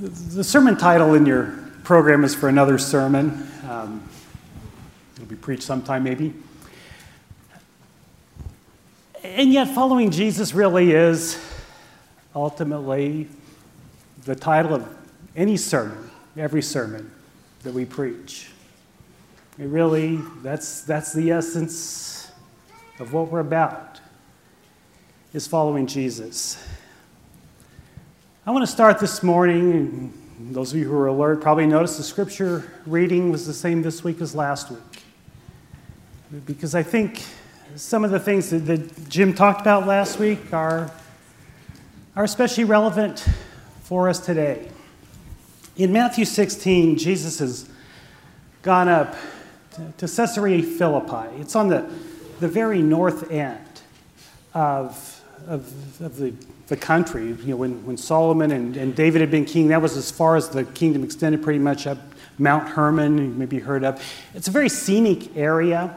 The sermon title in your program is for another sermon. Um, it'll be preached sometime, maybe. And yet, following Jesus really is ultimately the title of any sermon, every sermon that we preach. It really, that's, that's the essence of what we're about, is following Jesus. I want to start this morning, and those of you who are alert probably noticed the scripture reading was the same this week as last week. Because I think some of the things that, that Jim talked about last week are, are especially relevant for us today. In Matthew 16, Jesus has gone up to Caesarea Philippi. It's on the, the very north end of, of, of the the country. You know, when, when Solomon and, and David had been king, that was as far as the kingdom extended pretty much up Mount Hermon, you maybe heard of. It's a very scenic area,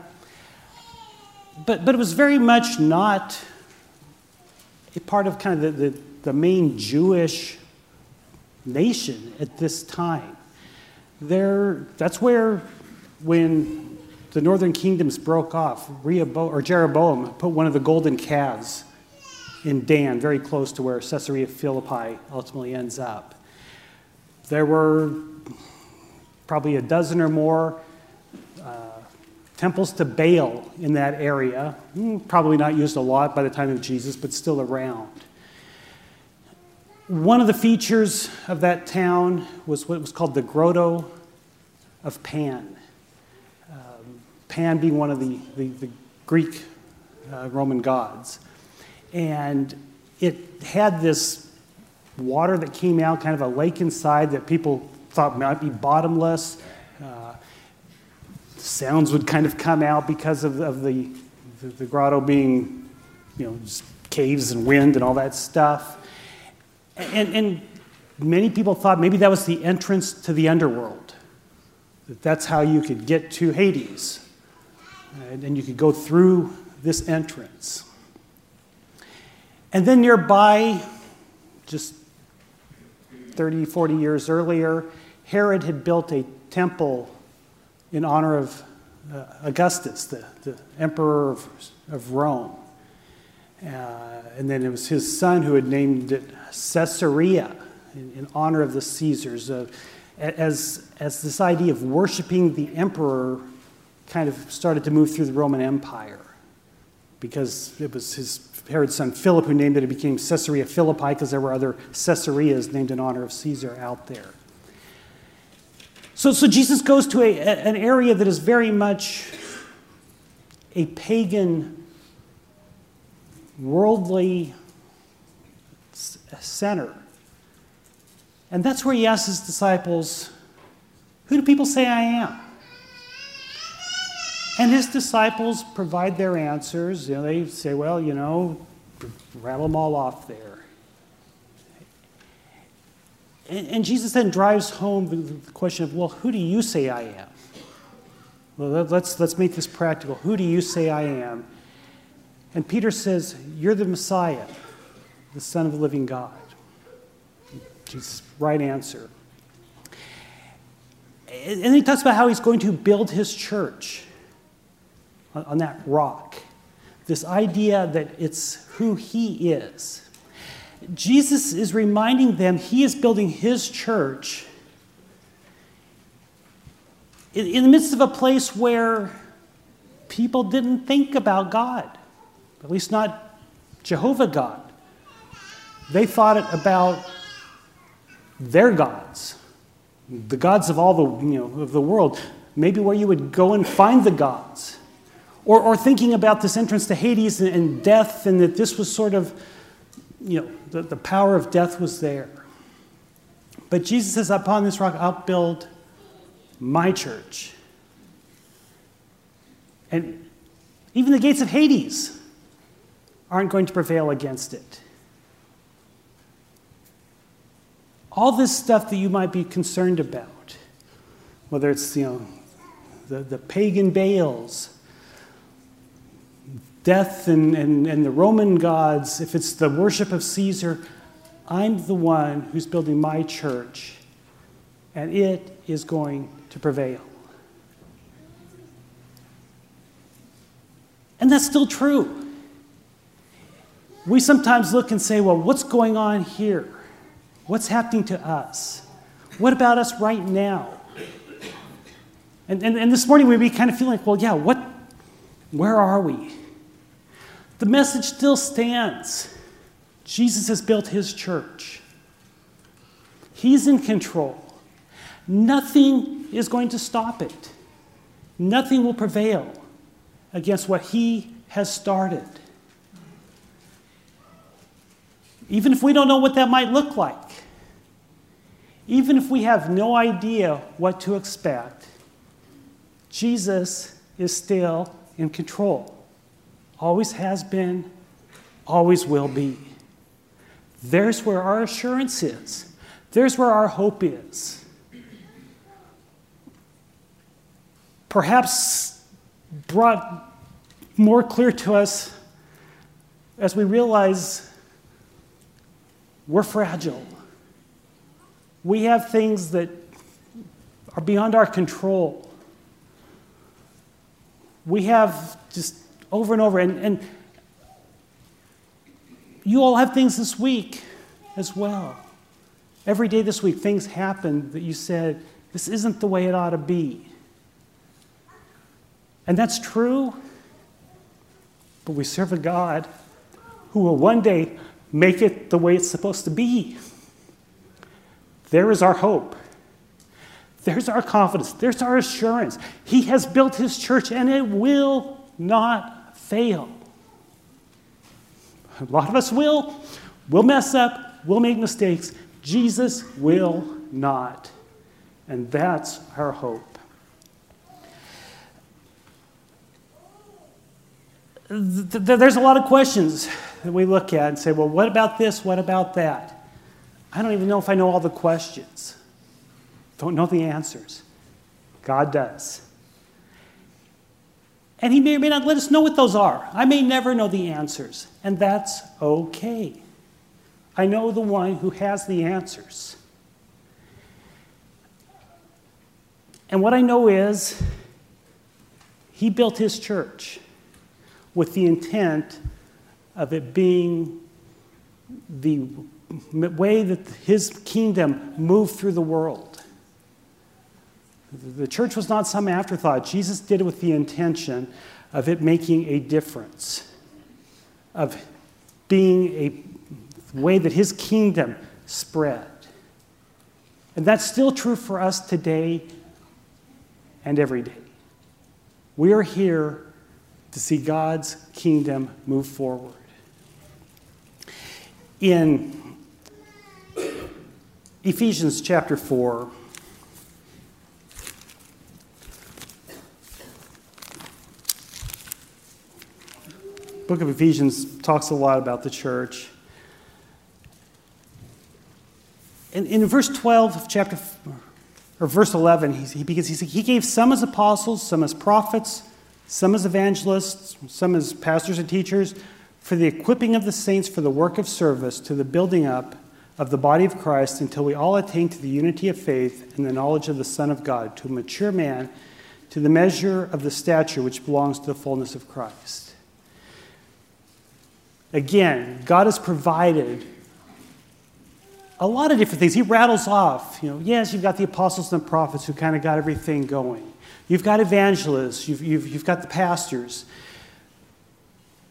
but, but it was very much not a part of kind of the, the, the main Jewish nation at this time. There, that's where, when the northern kingdoms broke off, Rehoboam, or Jeroboam put one of the golden calves in Dan, very close to where Caesarea Philippi ultimately ends up. There were probably a dozen or more uh, temples to Baal in that area. Hmm, probably not used a lot by the time of Jesus, but still around. One of the features of that town was what was called the Grotto of Pan. Um, Pan being one of the, the, the Greek uh, Roman gods. And it had this water that came out, kind of a lake inside that people thought might be bottomless. Uh, sounds would kind of come out because of, of the, the, the grotto being, you know, caves and wind and all that stuff. And, and many people thought maybe that was the entrance to the underworld, that that's how you could get to Hades. And, and you could go through this entrance. And then nearby, just 30, 40 years earlier, Herod had built a temple in honor of uh, Augustus, the, the emperor of, of Rome. Uh, and then it was his son who had named it Caesarea in, in honor of the Caesars, uh, as, as this idea of worshiping the emperor kind of started to move through the Roman Empire because it was his Herod's son Philip who named it. It became Caesarea Philippi because there were other Caesareas named in honor of Caesar out there. So, so Jesus goes to a, an area that is very much a pagan, worldly center. And that's where he asks his disciples, Who do people say I am? And his disciples provide their answers. You know, they say, well, you know, rattle them all off there. And, and Jesus then drives home the question of, well, who do you say I am? Well, let's, let's make this practical. Who do you say I am? And Peter says, You're the Messiah, the Son of the living God. Jesus' right answer. And he talks about how he's going to build his church on, that rock. This idea that it's who he is. Jesus is reminding them he is building his church in, in the midst of a place where people didn't think about God, at least not Jehovah God. They thought it about their gods, the gods of all the, you know, of the world, maybe where you would go and find the gods. Or, or thinking about this entrance to Hades and, and death, and that this was sort of, you know, the, the power of death was there. But Jesus says, Upon this rock, I'll build my church. And even the gates of Hades aren't going to prevail against it. All this stuff that you might be concerned about, whether it's, you know, the, the pagan Baals, death and, and, and the Roman gods, if it's the worship of Caesar, I'm the one who's building my church, and it is going to prevail. And that's still true. We sometimes look and say, well, what's going on here? What's happening to us? What about us right now? And, and, and this morning we'd be kind of feeling like, well, yeah, what, where are we? The message still stands. Jesus has built his church. He's in control. Nothing is going to stop it. Nothing will prevail against what he has started. Even if we don't know what that might look like, even if we have no idea what to expect, Jesus is still in control. Always has been, always will be. There's where our assurance is. There's where our hope is. Perhaps brought more clear to us as we realize we're fragile. We have things that are beyond our control. We have just over and over, and, and you all have things this week as well. Every day this week, things happen that you said, this isn't the way it ought to be. And that's true, but we serve a God who will one day make it the way it's supposed to be. There is our hope. There's our confidence. There's our assurance. He has built his church and it will not fail. A lot of us will. We'll mess up. We'll make mistakes. Jesus will not. And that's our hope. There's a lot of questions that we look at and say, well, what about this? What about that? I don't even know if I know all the questions. Don't know the answers. God does. And He may or may not let us know what those are. I may never know the answers, and that's okay. I know the one who has the answers. And what I know is, He built His church with the intent of it being the way that his kingdom moved through the world. The church was not some afterthought. Jesus did it with the intention of it making a difference, of being a way that his kingdom spread. And that's still true for us today and every day. We are here to see God's kingdom move forward. In Ephesians chapter 4. Book of Ephesians talks a lot about the church. In, in verse 12 of chapter, or verse 11, he, begins, he, he gave some as apostles, some as prophets, some as evangelists, some as pastors and teachers, for the equipping of the saints for the work of service, to the building up of the body of Christ until we all attain to the unity of faith and the knowledge of the Son of God, to a mature man, to the measure of the stature which belongs to the fullness of Christ. Again, God has provided a lot of different things. He rattles off, you know, yes, you've got the apostles and the prophets who kind of got everything going. You've got evangelists, you've, you've, you've got the pastors.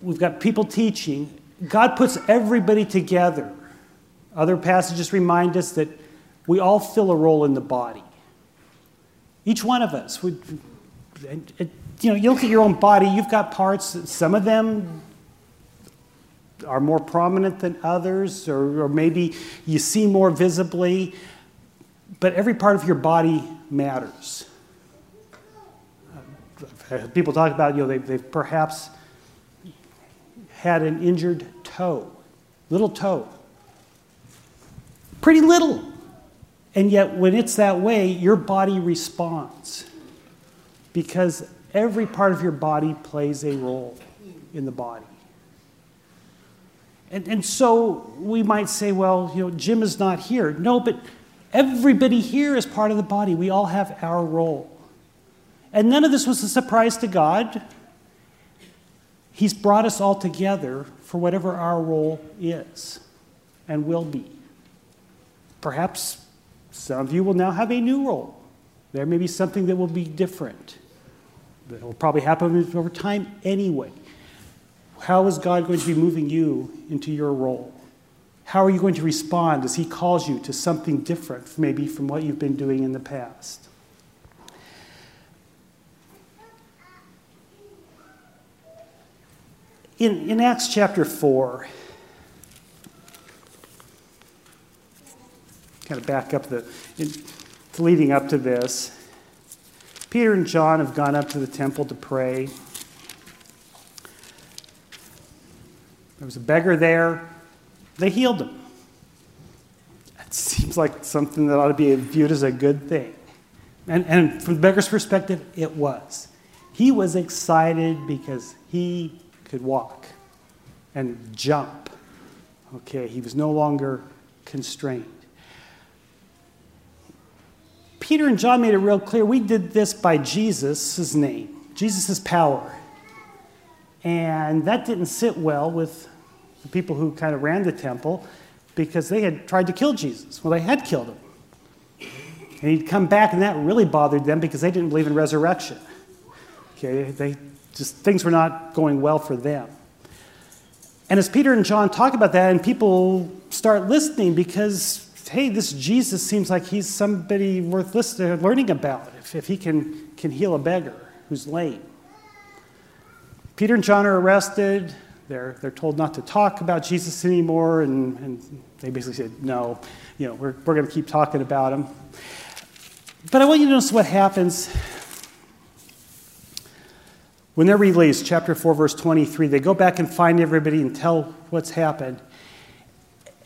We've got people teaching. God puts everybody together other passages remind us that we all fill a role in the body. Each one of us would, you know, you look at your own body, you've got parts, some of them are more prominent than others, or, or maybe you see more visibly, but every part of your body matters. People talk about, you know, they've, they've perhaps had an injured toe, little toe Pretty little. And yet, when it's that way, your body responds because every part of your body plays a role in the body. And, and so we might say, well, you know, Jim is not here. No, but everybody here is part of the body. We all have our role. And none of this was a surprise to God. He's brought us all together for whatever our role is and will be. Perhaps some of you will now have a new role. There may be something that will be different. That will probably happen over time anyway. How is God going to be moving you into your role? How are you going to respond as He calls you to something different, maybe from what you've been doing in the past? In, in Acts chapter 4, kind of back up the, in, leading up to this, Peter and John have gone up to the temple to pray. There was a beggar there. They healed him. It seems like something that ought to be viewed as a good thing. And, and from the beggar's perspective, it was. He was excited because he could walk and jump. Okay, he was no longer constrained. Peter and John made it real clear we did this by Jesus' name, Jesus' power. And that didn't sit well with the people who kind of ran the temple because they had tried to kill Jesus. Well, they had killed him. And he'd come back, and that really bothered them because they didn't believe in resurrection. Okay, they just things were not going well for them. And as Peter and John talk about that, and people start listening because, hey, this Jesus seems like he's somebody worth listening, learning about if, if he can, can heal a beggar who's lame. Peter and John are arrested. They're, they're told not to talk about Jesus anymore, and, and they basically said, no, you know, we're, we're going to keep talking about him. But I want you to notice what happens when they're released, chapter 4, verse 23, they go back and find everybody and tell what's happened.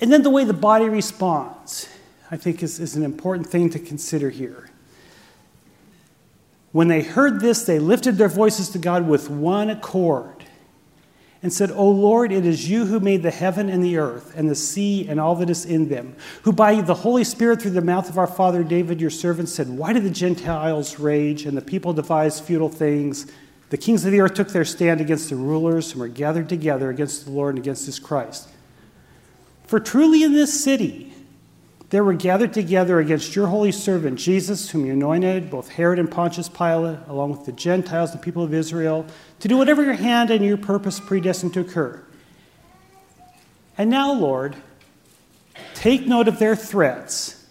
And then the way the body responds, I think, is, is an important thing to consider here. When they heard this, they lifted their voices to God with one accord and said, O Lord, it is you who made the heaven and the earth and the sea and all that is in them, who by the Holy Spirit through the mouth of our father David, your servant, said, Why do the Gentiles rage and the people devise futile things? The kings of the earth took their stand against the rulers and were gathered together against the Lord and against his Christ. For truly in this city there were gathered together against your holy servant Jesus, whom you anointed, both Herod and Pontius Pilate, along with the Gentiles and the people of Israel, to do whatever your hand and your purpose predestined to occur. And now, Lord, take note of their threats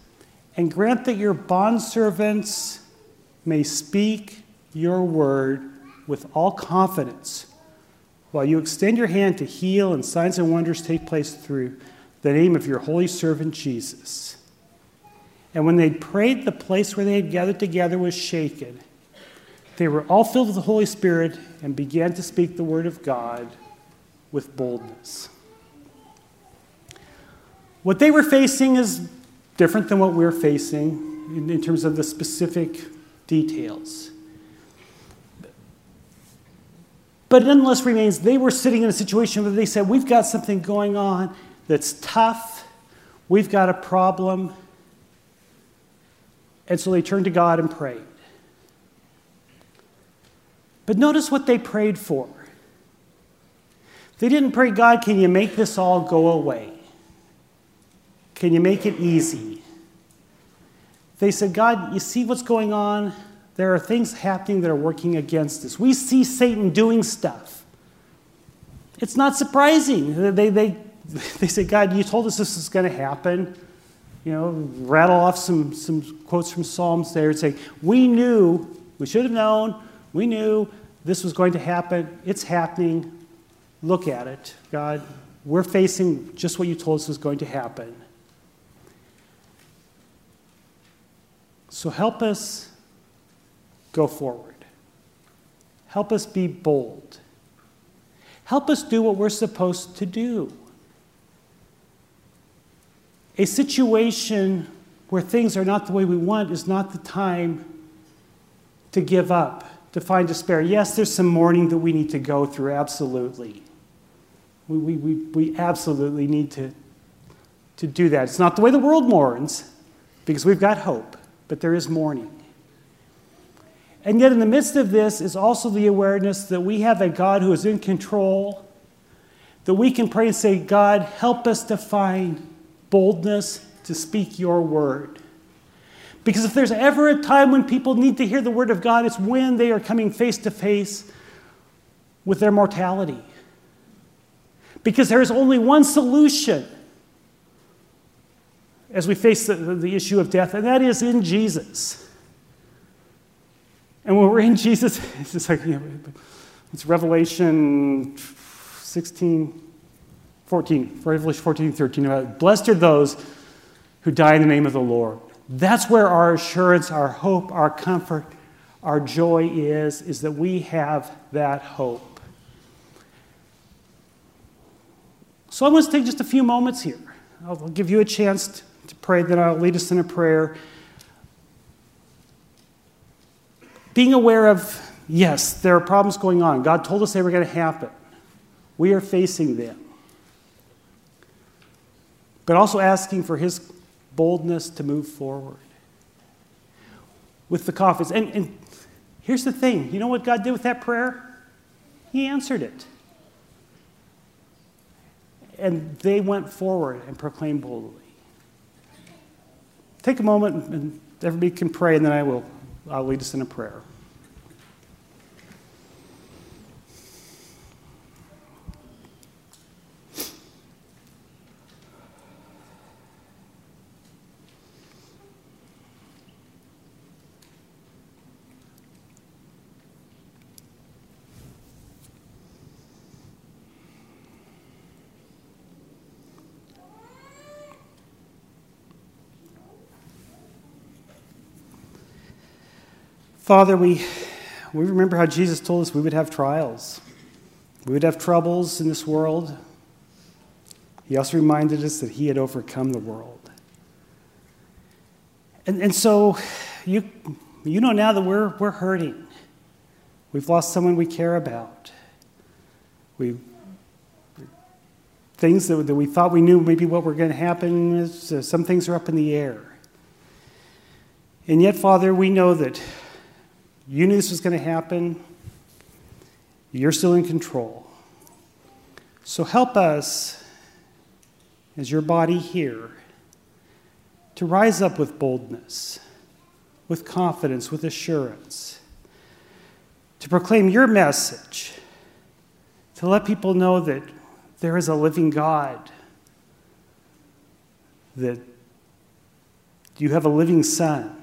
and grant that your bondservants may speak your word with all confidence while you extend your hand to heal and signs and wonders take place through the name of your holy servant Jesus. And when they prayed, the place where they had gathered together was shaken. They were all filled with the Holy Spirit and began to speak the word of God with boldness. What they were facing is different than what we're facing in, in terms of the specific details. But nonetheless remains they were sitting in a situation where they said, We've got something going on that's tough, we've got a problem. And so they turned to God and prayed. But notice what they prayed for. They didn't pray, God, can you make this all go away? Can you make it easy? They said, God, you see what's going on? There are things happening that are working against us. We see Satan doing stuff. It's not surprising. They, they, they say, God, you told us this is going to happen. You know, rattle off some, some quotes from Psalms there and say, We knew, we should have known, we knew this was going to happen. It's happening. Look at it, God. We're facing just what you told us was going to happen. So help us go forward. Help us be bold. Help us do what we're supposed to do. A situation where things are not the way we want is not the time to give up, to find despair. Yes, there's some mourning that we need to go through, absolutely. We, we, we, we absolutely need to, to do that. It's not the way the world mourns, because we've got hope, but there is mourning. And yet, in the midst of this, is also the awareness that we have a God who is in control, that we can pray and say, God, help us to find boldness to speak your word. Because if there's ever a time when people need to hear the word of God, it's when they are coming face to face with their mortality. Because there is only one solution as we face the, the issue of death, and that is in Jesus. And when we're in Jesus, it's just like, you know, it's Revelation 16, 14, Revelation 14, 13, about blessed are those who die in the name of the Lord. That's where our assurance, our hope, our comfort, our joy is, is that we have that hope. So I want to take just a few moments here. I'll give you a chance to pray, then I'll lead us in a prayer. Being aware of, yes, there are problems going on. God told us they were going to happen. We are facing them. But also asking for His boldness to move forward with the coffins. And, and here's the thing you know what God did with that prayer? He answered it. And they went forward and proclaimed boldly. Take a moment and everybody can pray, and then I will I'll lead us in a prayer. Father, we, we remember how Jesus told us we would have trials. We would have troubles in this world. He also reminded us that He had overcome the world. And, and so you, you know now that we're, we're hurting. We've lost someone we care about. We, things that, that we thought we knew maybe what were going to happen, some things are up in the air. And yet, Father, we know that you knew this was going to happen. You're still in control. So help us, as your body here, to rise up with boldness, with confidence, with assurance, to proclaim your message, to let people know that there is a living God, that you have a living Son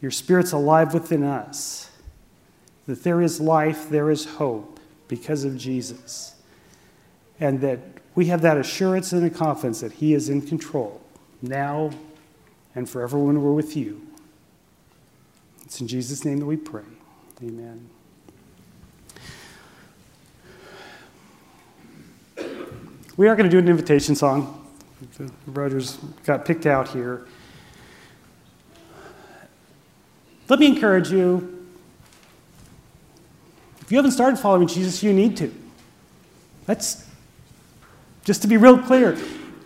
your Spirit's alive within us. That there is life, there is hope because of Jesus. And that we have that assurance and the confidence that He is in control now and forever when we're with you. It's in Jesus' name that we pray. Amen. We are going to do an invitation song. Rogers got picked out here. Let me encourage you if you haven't started following Jesus, you need to. That's just to be real clear.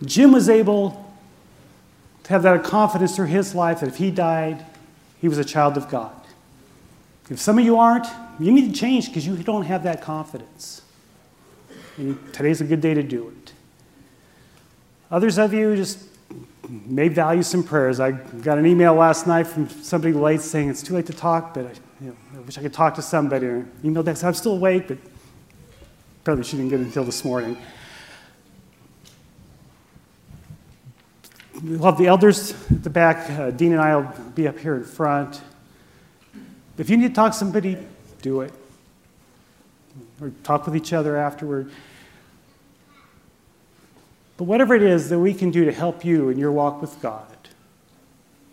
Jim was able to have that confidence through his life that if he died, he was a child of God. If some of you aren't, you need to change because you don't have that confidence. And today's a good day to do it. Others of you just may value some prayers. I got an email last night from somebody late saying it's too late to talk, but I, you know, I wish I could talk to somebody. Or emailed back, I'm still awake, but probably she didn't get it until this morning. We'll have the elders at the back. Uh, Dean and I will be up here in front. If you need to talk to somebody, do it. Or talk with each other afterward. But whatever it is that we can do to help you in your walk with God,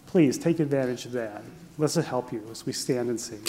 please take advantage of that. Let's help you as we stand and sing.